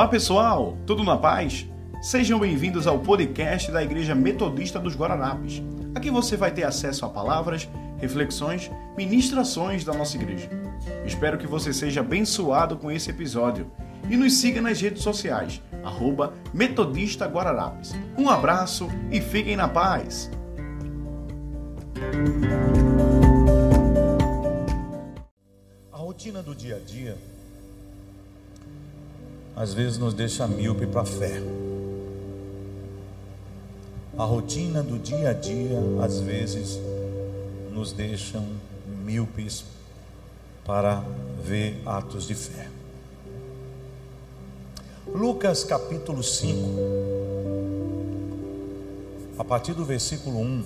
Olá pessoal, tudo na paz? Sejam bem-vindos ao podcast da Igreja Metodista dos Guararapes. Aqui você vai ter acesso a palavras, reflexões, ministrações da nossa igreja. Espero que você seja abençoado com esse episódio e nos siga nas redes sociais, arroba Metodista Guararapes. Um abraço e fiquem na paz! A rotina do dia a dia às vezes nos deixa míope para a fé. A rotina do dia a dia às vezes nos deixam míopes para ver atos de fé. Lucas capítulo 5, a partir do versículo 1.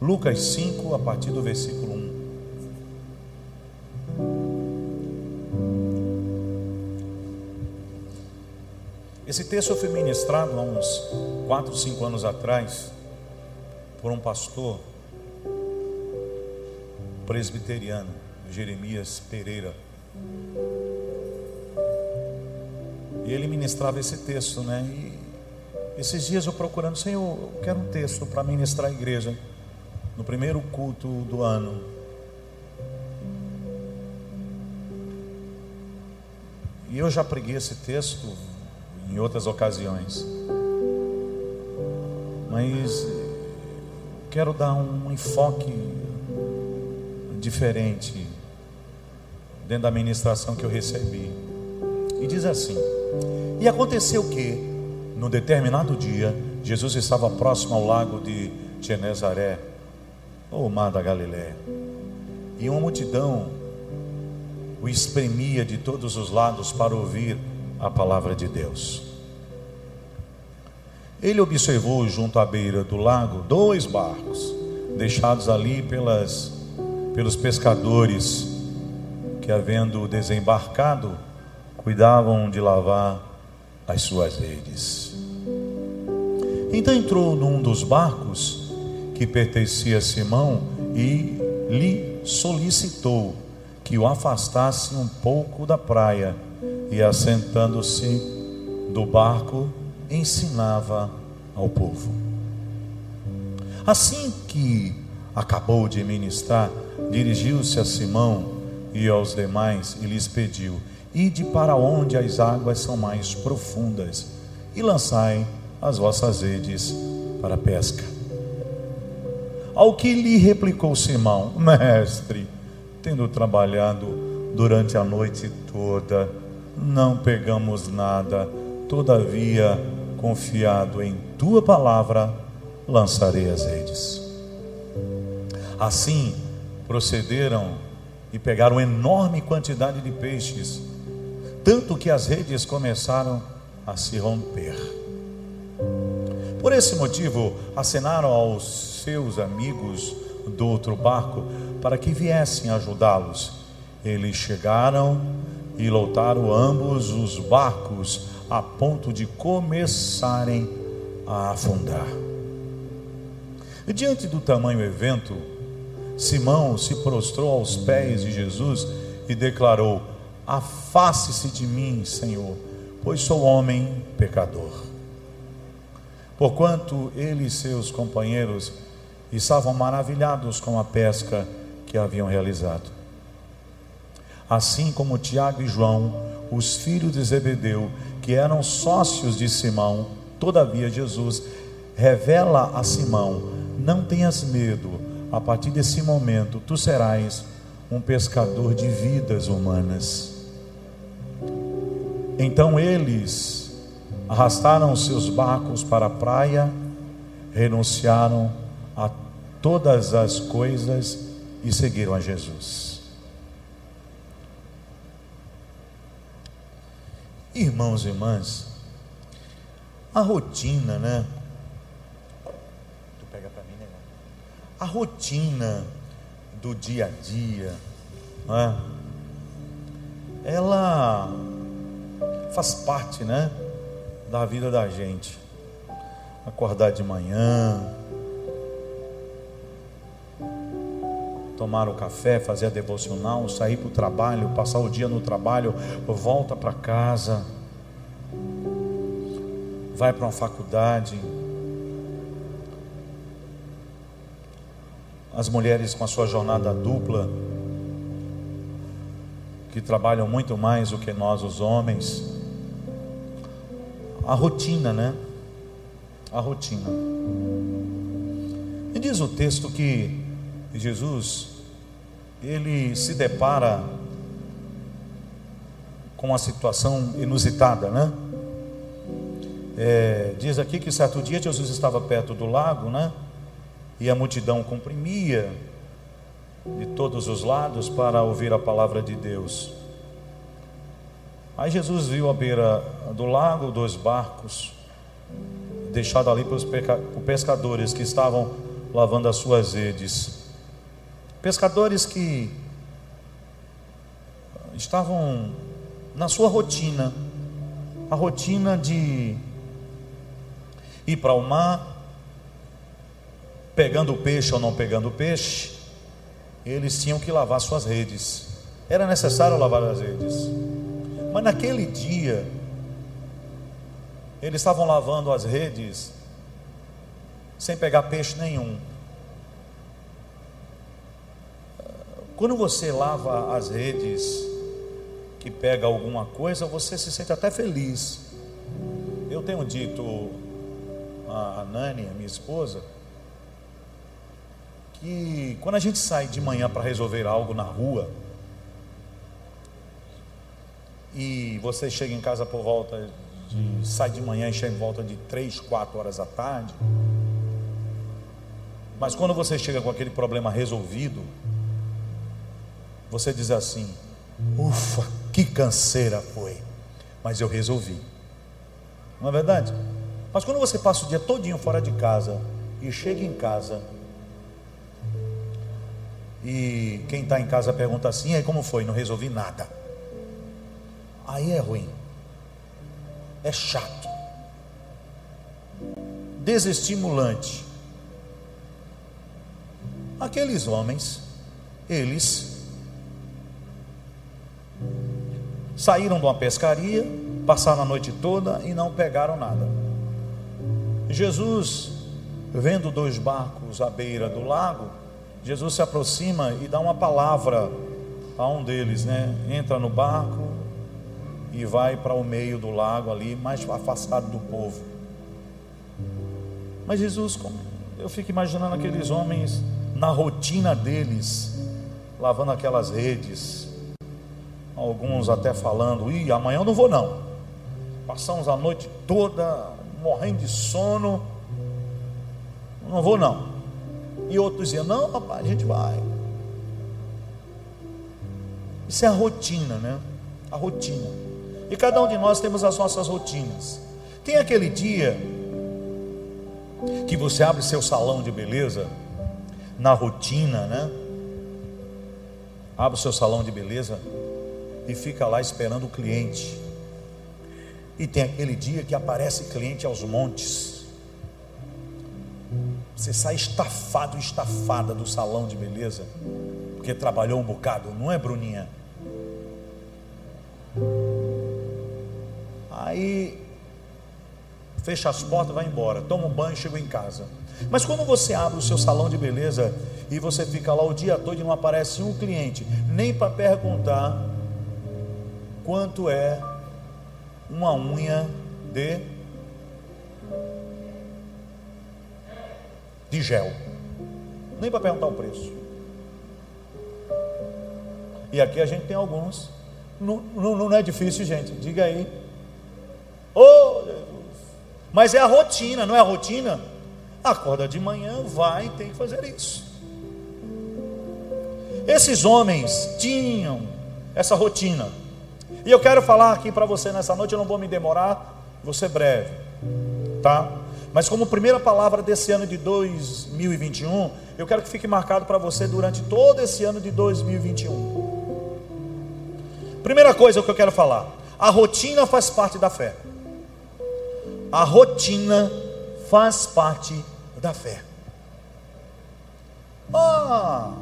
Lucas 5, a partir do versículo 1. Esse texto foi ministrado há uns 4, 5 anos atrás por um pastor presbiteriano, Jeremias Pereira. E ele ministrava esse texto, né? E esses dias eu procurando, Senhor, eu quero um texto para ministrar a igreja no primeiro culto do ano. E eu já preguei esse texto em outras ocasiões. Mas quero dar um enfoque diferente dentro da ministração que eu recebi. E diz assim: E aconteceu que, num determinado dia, Jesus estava próximo ao lago de Genezaré, ou mar da Galiléia, e uma multidão o espremia de todos os lados para ouvir a palavra de Deus. Ele observou junto à beira do lago dois barcos, deixados ali pelas, pelos pescadores, que, havendo desembarcado, cuidavam de lavar as suas redes. Então entrou num dos barcos que pertencia a Simão e lhe solicitou que o afastasse um pouco da praia e assentando-se do barco, ensinava ao povo. Assim que acabou de ministrar, dirigiu-se a Simão e aos demais e lhes pediu: Ide para onde as águas são mais profundas e lançai as vossas redes para a pesca. Ao que lhe replicou Simão: Mestre, tendo trabalhado durante a noite toda, não pegamos nada, todavia, confiado em tua palavra, lançarei as redes. Assim procederam e pegaram enorme quantidade de peixes, tanto que as redes começaram a se romper. Por esse motivo, acenaram aos seus amigos do outro barco para que viessem ajudá-los. Eles chegaram e lotaram ambos os barcos a ponto de começarem a afundar. Diante do tamanho evento, Simão se prostrou aos pés de Jesus e declarou: Afaste-se de mim, Senhor, pois sou homem pecador. Porquanto ele e seus companheiros estavam maravilhados com a pesca que haviam realizado assim como Tiago e João, os filhos de Zebedeu, que eram sócios de Simão. Todavia, Jesus revela a Simão: Não tenhas medo, a partir desse momento tu serás um pescador de vidas humanas. Então eles arrastaram seus barcos para a praia, renunciaram a todas as coisas e seguiram a Jesus. Irmãos e irmãs, a rotina, né? Tu pega para mim, né? A rotina do dia a dia, né? Ela faz parte, né? Da vida da gente. Acordar de manhã, tomar o café, fazer a devocional, sair para o trabalho, passar o dia no trabalho, volta para casa. vai para uma faculdade. As mulheres com a sua jornada dupla, que trabalham muito mais do que nós, os homens. A rotina, né? A rotina. E diz o texto que Jesus, ele se depara com uma situação inusitada, né? É, diz aqui que certo dia Jesus estava perto do lago, né? E a multidão comprimia de todos os lados para ouvir a palavra de Deus. Aí Jesus viu à beira do lago dois barcos, deixados ali pelos pescadores que estavam lavando as suas redes. Pescadores que estavam na sua rotina, a rotina de ir para o mar, pegando peixe ou não pegando peixe, eles tinham que lavar suas redes. Era necessário lavar as redes. Mas naquele dia, eles estavam lavando as redes sem pegar peixe nenhum. Quando você lava as redes que pega alguma coisa, você se sente até feliz. Eu tenho dito a Nani, a minha esposa, que quando a gente sai de manhã para resolver algo na rua, e você chega em casa por volta de. sai de manhã e chega em volta de 3, 4 horas da tarde. Mas quando você chega com aquele problema resolvido, você diz assim: Ufa, que canseira foi, mas eu resolvi. Não é verdade? Mas quando você passa o dia todinho fora de casa e chega em casa e quem está em casa pergunta assim, aí como foi? Não resolvi nada. Aí é ruim. É chato. Desestimulante. Aqueles homens, eles Saíram de uma pescaria, passaram a noite toda e não pegaram nada. Jesus, vendo dois barcos à beira do lago, Jesus se aproxima e dá uma palavra a um deles, né? Entra no barco e vai para o meio do lago ali, mais afastado do povo. Mas Jesus, eu fico imaginando aqueles homens na rotina deles, lavando aquelas redes, Alguns até falando, ih, amanhã eu não vou não. Passamos a noite toda morrendo de sono. Não vou não. E outros diziam, não, rapaz, a gente vai. Isso é a rotina, né? A rotina. E cada um de nós temos as nossas rotinas. Tem aquele dia que você abre seu salão de beleza na rotina, né? Abre o seu salão de beleza e fica lá esperando o cliente. E tem aquele dia que aparece cliente aos montes. Você sai estafado, estafada do salão de beleza, porque trabalhou um bocado, não é, Bruninha? Aí fecha as portas, vai embora, toma um banho, chega em casa. Mas quando você abre o seu salão de beleza e você fica lá o dia todo e não aparece um cliente, nem para perguntar quanto é uma unha de de gel. Nem para perguntar o preço. E aqui a gente tem alguns. Não, não, não é difícil, gente. Diga aí. Oh, Jesus. Mas é a rotina, não é a rotina? Acorda de manhã, vai, tem que fazer isso. Esses homens tinham essa rotina. E eu quero falar aqui para você nessa noite, eu não vou me demorar, vou ser breve, tá? Mas como primeira palavra desse ano de 2021, eu quero que fique marcado para você durante todo esse ano de 2021. Primeira coisa que eu quero falar: a rotina faz parte da fé. A rotina faz parte da fé. Ah,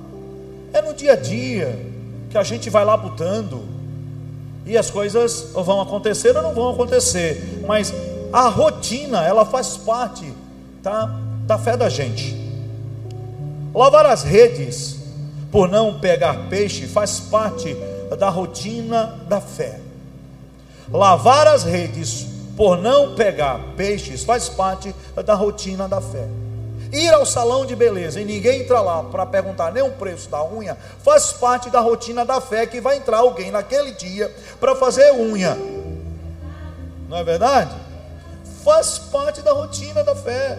é no dia a dia que a gente vai lá botando e as coisas vão acontecer ou não vão acontecer, mas a rotina, ela faz parte tá, da fé da gente. Lavar as redes por não pegar peixe faz parte da rotina da fé. Lavar as redes por não pegar peixes faz parte da rotina da fé. Ir ao salão de beleza e ninguém entrar lá para perguntar nem o preço da unha, faz parte da rotina da fé que vai entrar alguém naquele dia para fazer unha. Não é verdade? Faz parte da rotina da fé.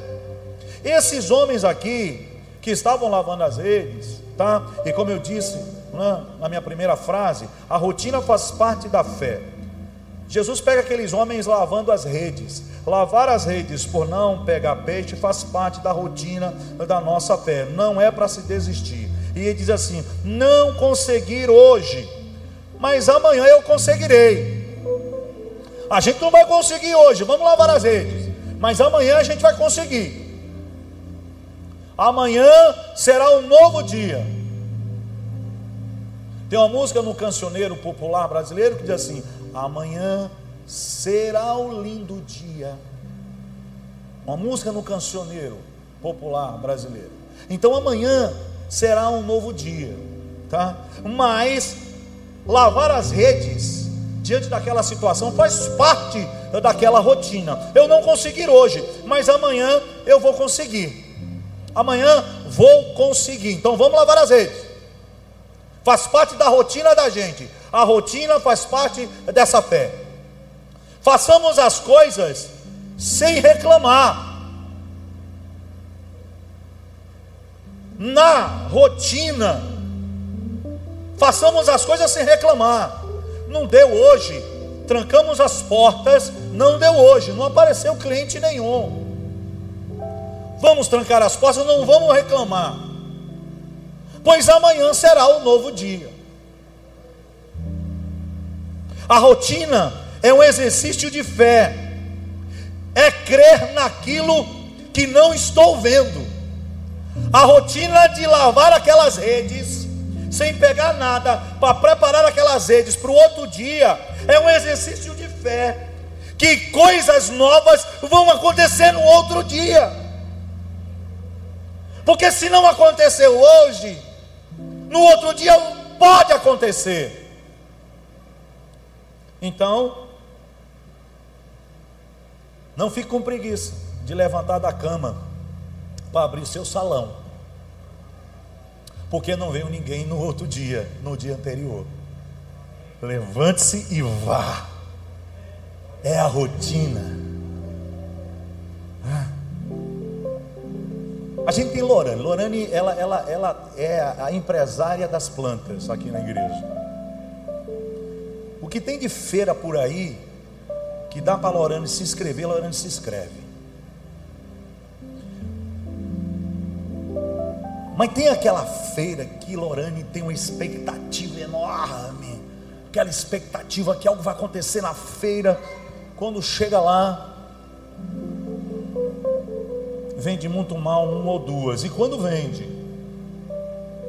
Esses homens aqui que estavam lavando as redes, tá? E como eu disse né, na minha primeira frase, a rotina faz parte da fé. Jesus pega aqueles homens lavando as redes. Lavar as redes por não pegar peixe faz parte da rotina da nossa fé. Não é para se desistir. E ele diz assim: Não conseguir hoje, mas amanhã eu conseguirei. A gente não vai conseguir hoje, vamos lavar as redes, mas amanhã a gente vai conseguir. Amanhã será um novo dia. Tem uma música no cancioneiro popular brasileiro que diz assim: Amanhã será o lindo dia. Uma música no cancioneiro popular brasileiro. Então amanhã será um novo dia, tá? Mas lavar as redes diante daquela situação faz parte daquela rotina. Eu não conseguir hoje, mas amanhã eu vou conseguir. Amanhã vou conseguir. Então vamos lavar as redes. Faz parte da rotina da gente. A rotina faz parte dessa fé. Façamos as coisas sem reclamar. Na rotina, façamos as coisas sem reclamar. Não deu hoje, trancamos as portas, não deu hoje, não apareceu cliente nenhum. Vamos trancar as portas, não vamos reclamar, pois amanhã será o um novo dia. A rotina é um exercício de fé, é crer naquilo que não estou vendo. A rotina de lavar aquelas redes, sem pegar nada, para preparar aquelas redes para o outro dia, é um exercício de fé, que coisas novas vão acontecer no outro dia. Porque se não aconteceu hoje, no outro dia pode acontecer. Então, não fique com preguiça de levantar da cama para abrir seu salão, porque não veio ninguém no outro dia, no dia anterior. Levante-se e vá. É a rotina. A gente tem Lorane. Lorane, ela, ela, ela é a empresária das plantas aqui na igreja que tem de feira por aí, que dá para Lorane se inscrever, Lorane se inscreve. Mas tem aquela feira que Lorane tem uma expectativa enorme, aquela expectativa que algo vai acontecer na feira. Quando chega lá, vende muito mal uma ou duas. E quando vende,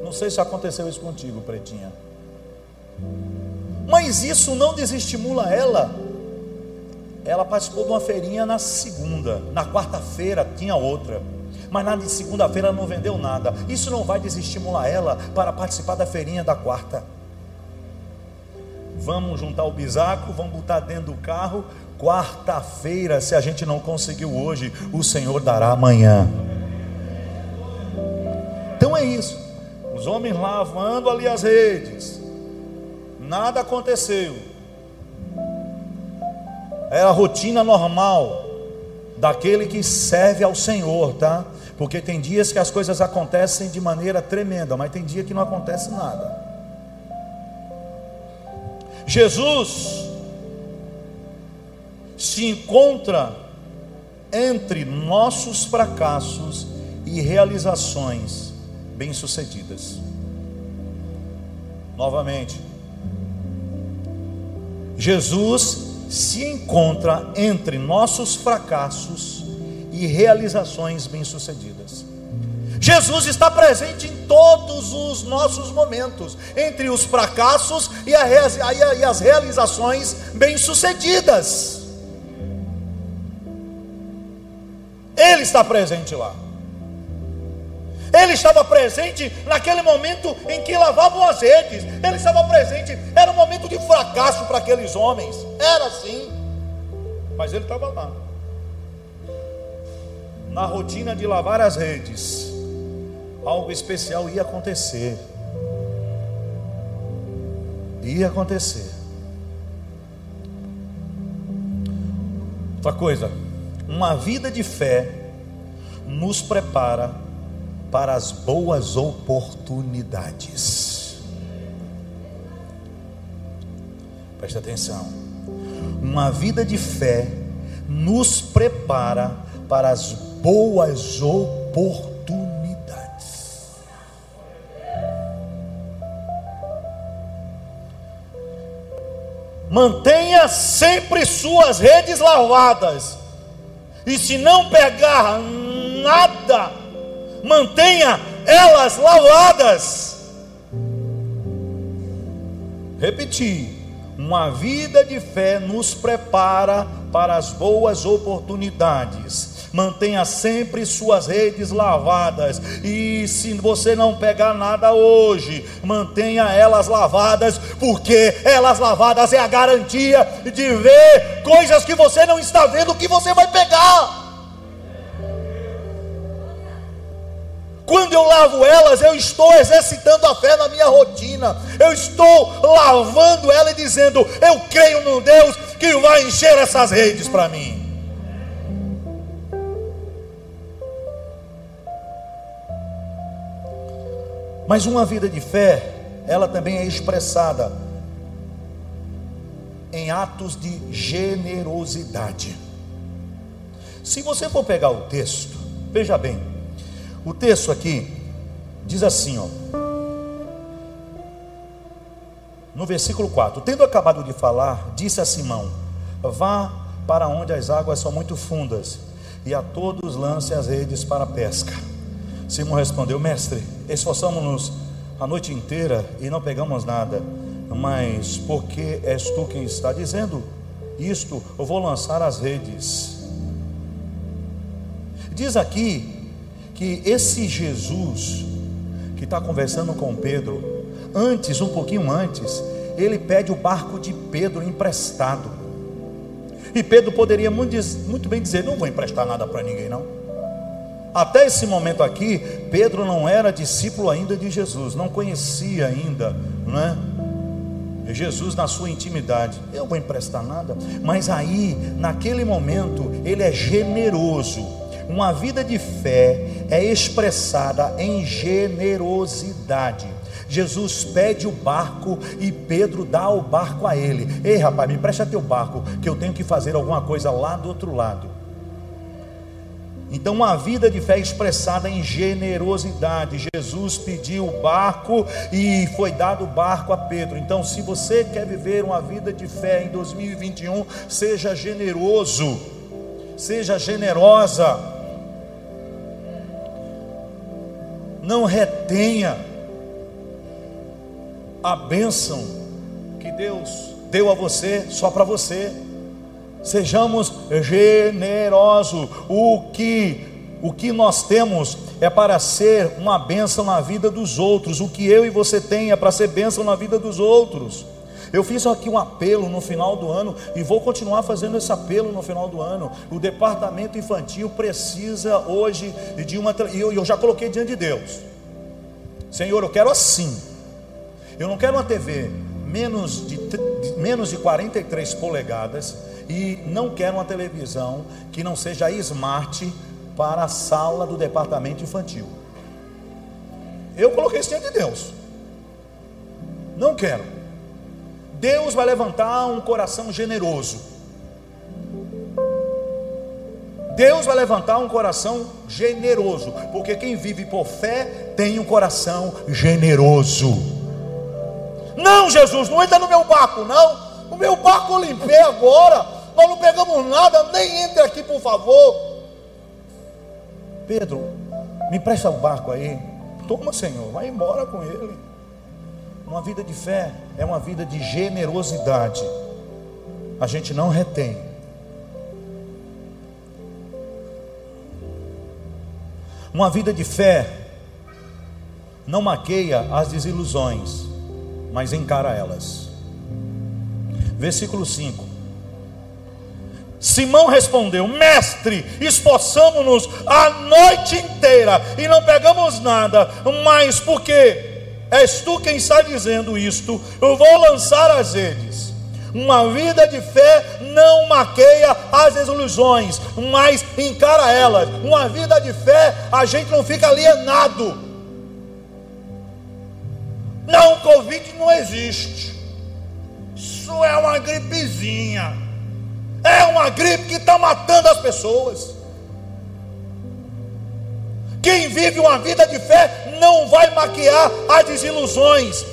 não sei se aconteceu isso contigo, pretinha. Mas isso não desestimula ela. Ela participou de uma feirinha na segunda, na quarta-feira tinha outra. Mas na segunda-feira não vendeu nada. Isso não vai desestimular ela para participar da feirinha da quarta. Vamos juntar o bisaco, vamos botar dentro do carro. Quarta-feira, se a gente não conseguiu hoje, o Senhor dará amanhã. Então é isso. Os homens lavando ali as redes nada aconteceu. É a rotina normal daquele que serve ao Senhor, tá? Porque tem dias que as coisas acontecem de maneira tremenda, mas tem dia que não acontece nada. Jesus se encontra entre nossos fracassos e realizações bem-sucedidas. Novamente, Jesus se encontra entre nossos fracassos e realizações bem-sucedidas. Jesus está presente em todos os nossos momentos, entre os fracassos e, as realizações bem-sucedidas. Ele está presente lá. Ele estava presente naquele momento em que lavavam as redes. Ele estava presente. Era um momento de fracasso para aqueles homens. Era assim. Mas ele estava lá. Na rotina de lavar as redes, algo especial ia acontecer. Ia acontecer. Outra coisa, uma vida de fé nos prepara para as boas oportunidades. Preste atenção. Uma vida de fé nos prepara para as boas oportunidades. Mantenha sempre suas redes lavadas. E se não pegar nada, mantenha elas lavadas. Repetir, uma vida de fé nos prepara para as boas oportunidades. Mantenha sempre suas redes lavadas. E se você não pegar nada hoje, mantenha elas lavadas, porque elas lavadas é a garantia de ver coisas que você não está vendo que você vai pegar. Quando eu lavo elas, eu estou exercitando a fé na minha rotina. Eu estou lavando ela e dizendo: Eu creio no Deus que vai encher essas redes para mim. Mas uma vida de fé, ela também é expressada em atos de generosidade. Se você for pegar o texto, veja bem, o texto aqui diz assim, ó. No versículo 4: Tendo acabado de falar, disse a Simão: Vá para onde as águas são muito fundas, e a todos lance as redes para a pesca. Simão respondeu: Mestre, esforçamos-nos a noite inteira e não pegamos nada. Mas porque és tu quem está dizendo isto, eu vou lançar as redes. Diz aqui que esse Jesus que está conversando com Pedro, antes, um pouquinho antes, ele pede o barco de Pedro emprestado. E Pedro poderia muito, bem dizer: Não vou emprestar nada para ninguém, não. Até esse momento aqui, Pedro não era discípulo ainda de Jesus, não conhecia ainda, não é? Jesus na sua intimidade, eu vou emprestar nada, mas aí, naquele momento, ele é generoso, uma vida de fé é expressada em generosidade. Jesus pede o barco e Pedro dá o barco a ele. Ei, rapaz, me presta teu barco, que eu tenho que fazer alguma coisa lá do outro lado. Então, uma vida de fé expressada em generosidade. Jesus pediu o barco e foi dado o barco a Pedro. Então, se você quer viver uma vida de fé em 2021, seja generoso, seja generosa. Não retenha a bênção que Deus deu a você só para você. Sejamos generosos. O que o que nós temos é para ser uma bênção na vida dos outros. O que eu e você tem é para ser bênção na vida dos outros. Eu fiz aqui um apelo no final do ano e vou continuar fazendo esse apelo no final do ano. O departamento infantil precisa hoje de uma. E eu, eu já coloquei diante de Deus. Senhor, eu quero assim. Eu não quero uma TV menos de, menos de 43 polegadas e não quero uma televisão que não seja smart para a sala do departamento infantil. Eu coloquei isso diante de Deus. Não quero. Deus vai levantar um coração generoso. Deus vai levantar um coração generoso, porque quem vive por fé tem um coração generoso. Não, Jesus, não entra no meu barco, não. O meu barco eu limpei agora. Nós não pegamos nada, nem entre aqui, por favor. Pedro, me presta o barco aí. Toma, Senhor, vai embora com ele. Uma vida de fé é uma vida de generosidade. A gente não retém. Uma vida de fé não maqueia as desilusões, mas encara elas. Versículo 5. Simão respondeu: Mestre, esforçamos-nos a noite inteira e não pegamos nada, mas porque és tu quem está dizendo isto, eu vou lançar as redes. Uma vida de fé não maqueia as desilusões, mas encara elas. Uma vida de fé, a gente não fica alienado. Não, Covid não existe. Isso é uma gripezinha. É uma gripe que está matando as pessoas. Quem vive uma vida de fé não vai maquiar as desilusões,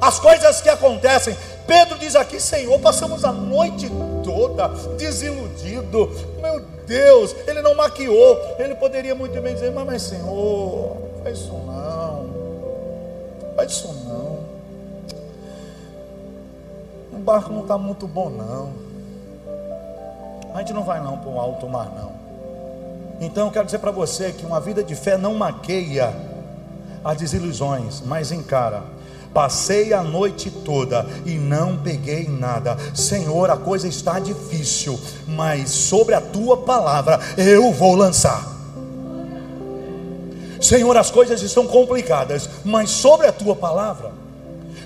as coisas que acontecem. Pedro diz aqui: Senhor, passamos a noite toda desiludido. Meu Deus, ele não maquiou. Ele poderia muito bem dizer: Mas, mas Senhor, faz isso não. Faz isso não. O barco não está muito bom, não. A gente não vai não para um alto mar, não. Então eu quero dizer para você que uma vida de fé não maqueia as desilusões, mas encara. Passei a noite toda e não peguei nada. Senhor, a coisa está difícil, mas sobre a tua palavra eu vou lançar. Senhor, as coisas estão complicadas, mas sobre a tua palavra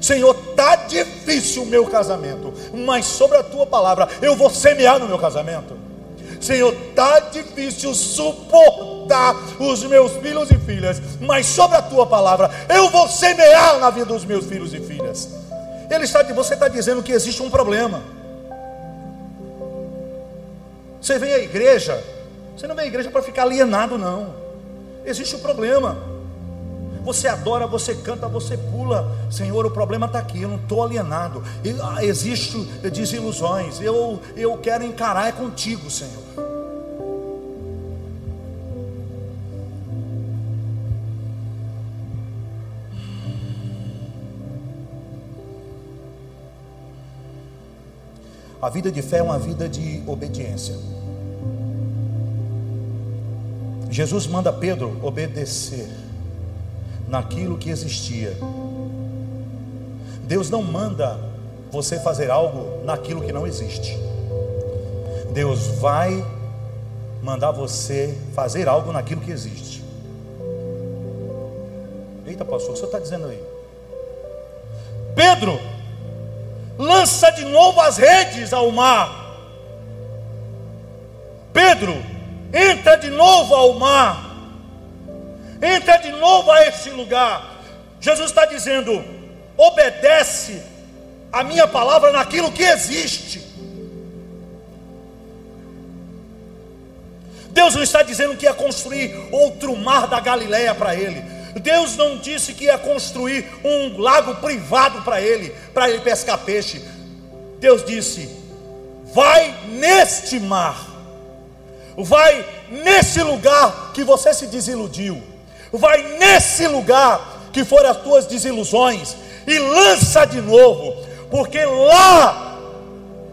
Senhor, está difícil o meu casamento, mas sobre a tua palavra eu vou semear no meu casamento. Senhor, está difícil suportar os meus filhos e filhas, mas sobre a tua palavra eu vou semear na vida dos meus filhos e filhas. Ele está, você está dizendo que existe um problema. Você vem à igreja, você não vem à igreja para ficar alienado, não. Existe um problema. Você adora, você canta, você pula. Senhor, o problema está aqui. Eu não estou alienado. Ah, existe desilusões. Eu, eu quero encarar é contigo, Senhor. A vida de fé é uma vida de obediência. Jesus manda Pedro obedecer naquilo que existia. Deus não manda você fazer algo naquilo que não existe. Deus vai mandar você fazer algo naquilo que existe. Eita, pastor, o que senhor está dizendo aí? Pedro, lança de novo as redes ao mar. Pedro, entra de novo ao mar entra de novo a esse lugar. Jesus está dizendo: obedece a minha palavra naquilo que existe. Deus não está dizendo que ia construir outro mar da Galileia para ele. Deus não disse que ia construir um lago privado para ele, para ele pescar peixe. Deus disse: vai neste mar, vai nesse lugar que você se desiludiu. Vai nesse lugar que foram as tuas desilusões. E lança de novo, porque lá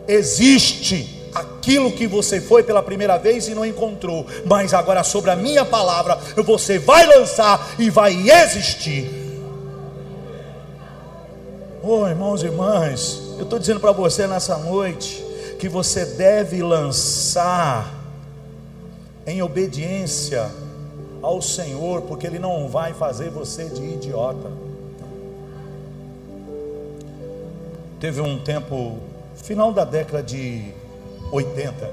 existe aquilo que você foi pela primeira vez e não encontrou, mas agora sobre a minha palavra você vai lançar e vai existir. Oh, irmãos e irmãs, eu estou dizendo para você nessa noite que você deve lançar em obediência ao Senhor, porque Ele não vai fazer você de idiota. Teve um tempo, final da década de 80,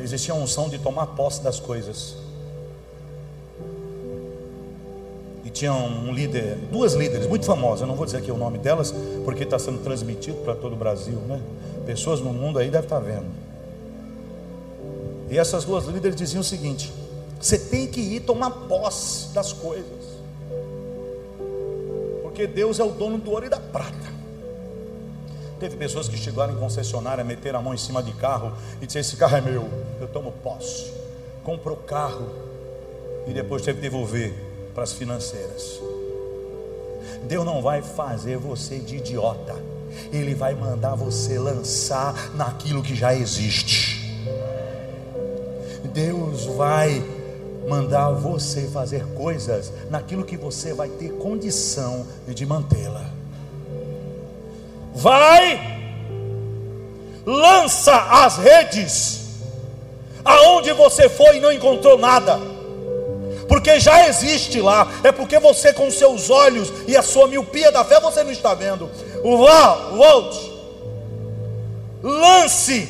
existia a unção de tomar posse das coisas. E tinha um líder, duas líderes muito famosas, eu não vou dizer aqui o nome delas, porque está sendo transmitido para todo o Brasil, né? Pessoas no mundo aí devem estar vendo. E essas duas líderes diziam o seguinte: você tem que ir tomar posse das coisas, porque Deus é o dono do ouro e da prata. Teve pessoas que chegaram em concessionária, meteram a mão em cima de carro e disseram: Esse carro é meu, eu tomo posse. Comprou carro e depois teve que devolver para as financeiras. Deus não vai fazer você de idiota, Ele vai mandar você lançar naquilo que já existe. Deus vai mandar você fazer coisas naquilo que você vai ter condição de mantê-la. Vai, lança as redes, aonde você foi e não encontrou nada, porque já existe lá, é porque você com seus olhos e a sua miopia da fé você não está vendo. Vá, volte, lance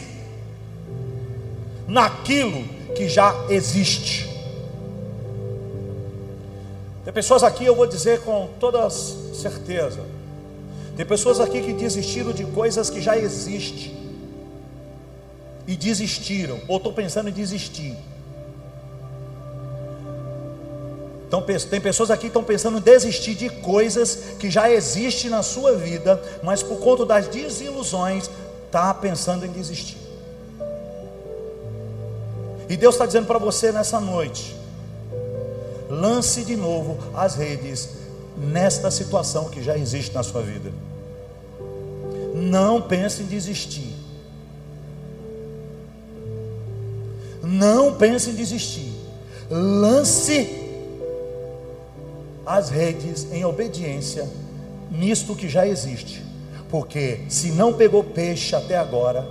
naquilo que já existe. Tem pessoas aqui, eu vou dizer com toda certeza, tem pessoas aqui que desistiram de coisas que já existem e desistiram, ou estou pensando em desistir. Então, tem pessoas aqui que estão pensando em desistir de coisas que já existem na sua vida, mas por conta das desilusões, está pensando em desistir. E Deus está dizendo para você nessa noite: lance de novo as redes nesta situação que já existe na sua vida. Não pense em desistir. Não pense em desistir. Lance as redes em obediência nisto que já existe. Porque se não pegou peixe até agora,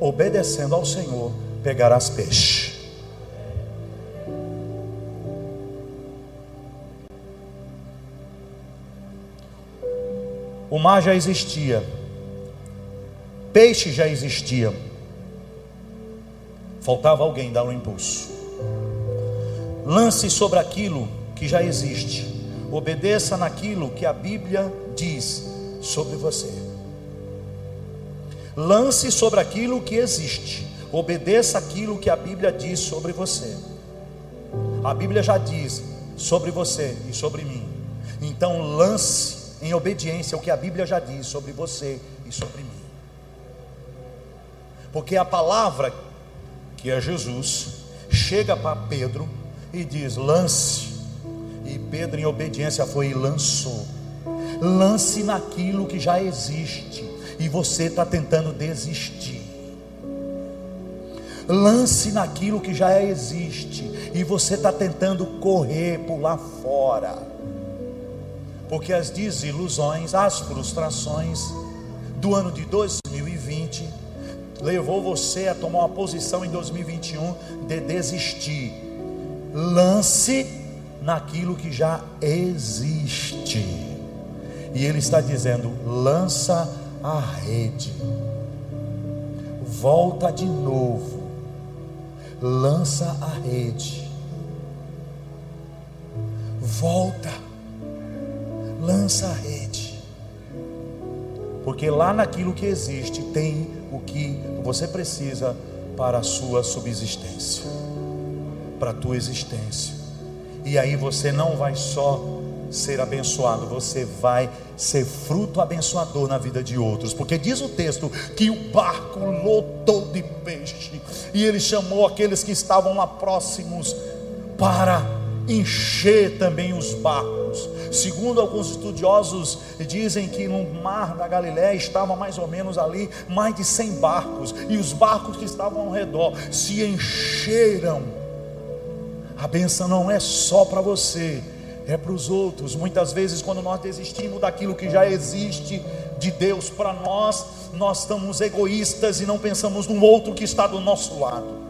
obedecendo ao Senhor, pegarás peixe. O mar já existia, peixe já existia, faltava alguém dar um impulso. Lance sobre aquilo que já existe, obedeça naquilo que a Bíblia diz sobre você. Lance sobre aquilo que existe, obedeça aquilo que a Bíblia diz sobre você. A Bíblia já diz sobre você e sobre mim, então lance em obediência ao que a Bíblia já diz sobre você e sobre mim. Porque a palavra, que é Jesus, chega para Pedro e diz: lance. E Pedro, em obediência, foi e lançou. Lance naquilo que já existe e você está tentando desistir. Lance naquilo que já existe e você está tentando correr, pular fora porque as desilusões, as frustrações do ano de 2020 levou você a tomar uma posição em 2021 de desistir. Lance naquilo que já existe. E ele está dizendo: lança a rede. Volta de novo. Lança a rede. Volta lança a rede. Porque lá naquilo que existe tem o que você precisa para a sua subsistência, para a tua existência. E aí você não vai só ser abençoado, você vai ser fruto abençoador na vida de outros, porque diz o texto que o barco lotou de peixe, e ele chamou aqueles que estavam lá próximos para encher também os barcos. Segundo alguns estudiosos, dizem que no mar da Galiléia estava mais ou menos ali mais de 100 barcos, e os barcos que estavam ao redor se encheram. A benção não é só para você, é para os outros. Muitas vezes, quando nós desistimos daquilo que já existe de Deus para nós, nós estamos egoístas e não pensamos no outro que está do nosso lado.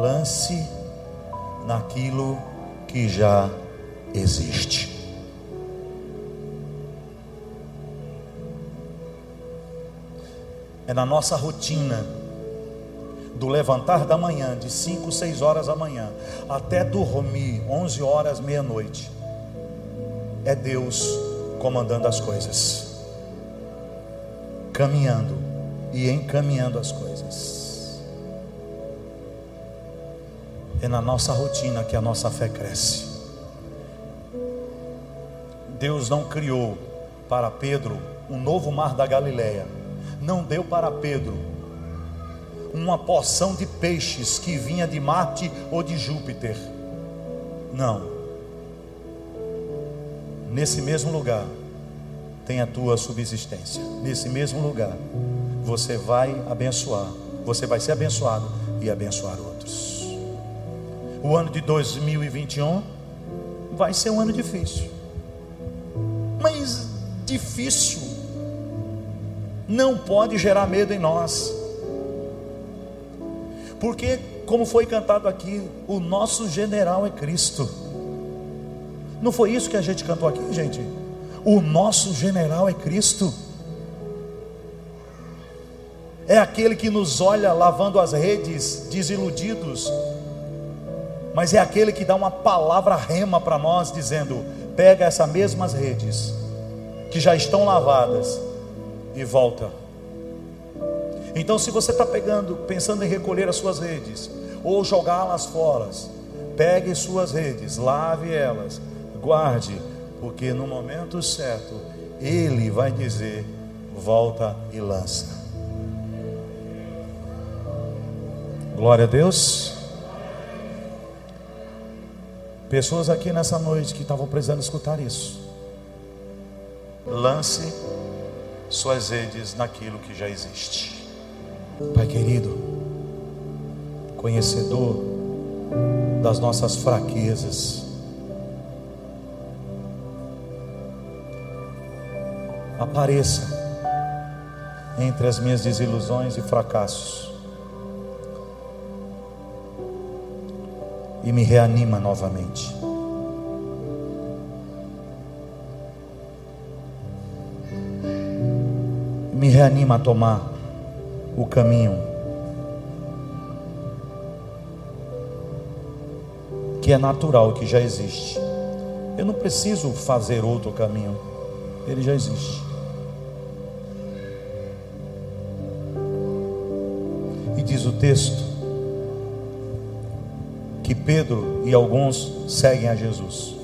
lance naquilo que já existe. É na nossa rotina do levantar da manhã, de 5, 6 horas da manhã, até dormir, 11 horas, meia-noite. É Deus comandando as coisas, caminhando e encaminhando as coisas. É na nossa rotina que a nossa fé cresce. Deus não criou para Pedro um novo mar da Galileia. Não deu para Pedro uma porção de peixes que vinha de Marte ou de Júpiter. Não. Nesse mesmo lugar tem a tua subsistência. Nesse mesmo lugar você vai abençoar, você vai ser abençoado e abençoar outros. O ano de 2021 vai ser um ano difícil, mas difícil não pode gerar medo em nós, porque, como foi cantado aqui, o nosso general é Cristo. Não foi isso que a gente cantou aqui, gente? O nosso general é Cristo. É aquele que nos olha lavando as redes, desiludidos, mas é aquele que dá uma palavra rema para nós, dizendo: pega essas mesmas redes, que já estão lavadas, e volta. Então, se você está pegando, pensando em recolher as suas redes, ou jogá-las fora, pegue suas redes, lave elas, guarde, porque no momento certo, Ele vai dizer: volta e lança. Glória a Deus. Pessoas aqui nessa noite que estavam precisando escutar isso. Lance suas redes naquilo que já existe. Pai querido, conhecedor das nossas fraquezas, apareça entre as minhas desilusões e fracassos e me reanima novamente. Me reanima a tomar o caminho que é natural, que já existe. Eu não preciso fazer outro caminho, ele já existe. E diz o texto que Pedro e alguns seguem a Jesus.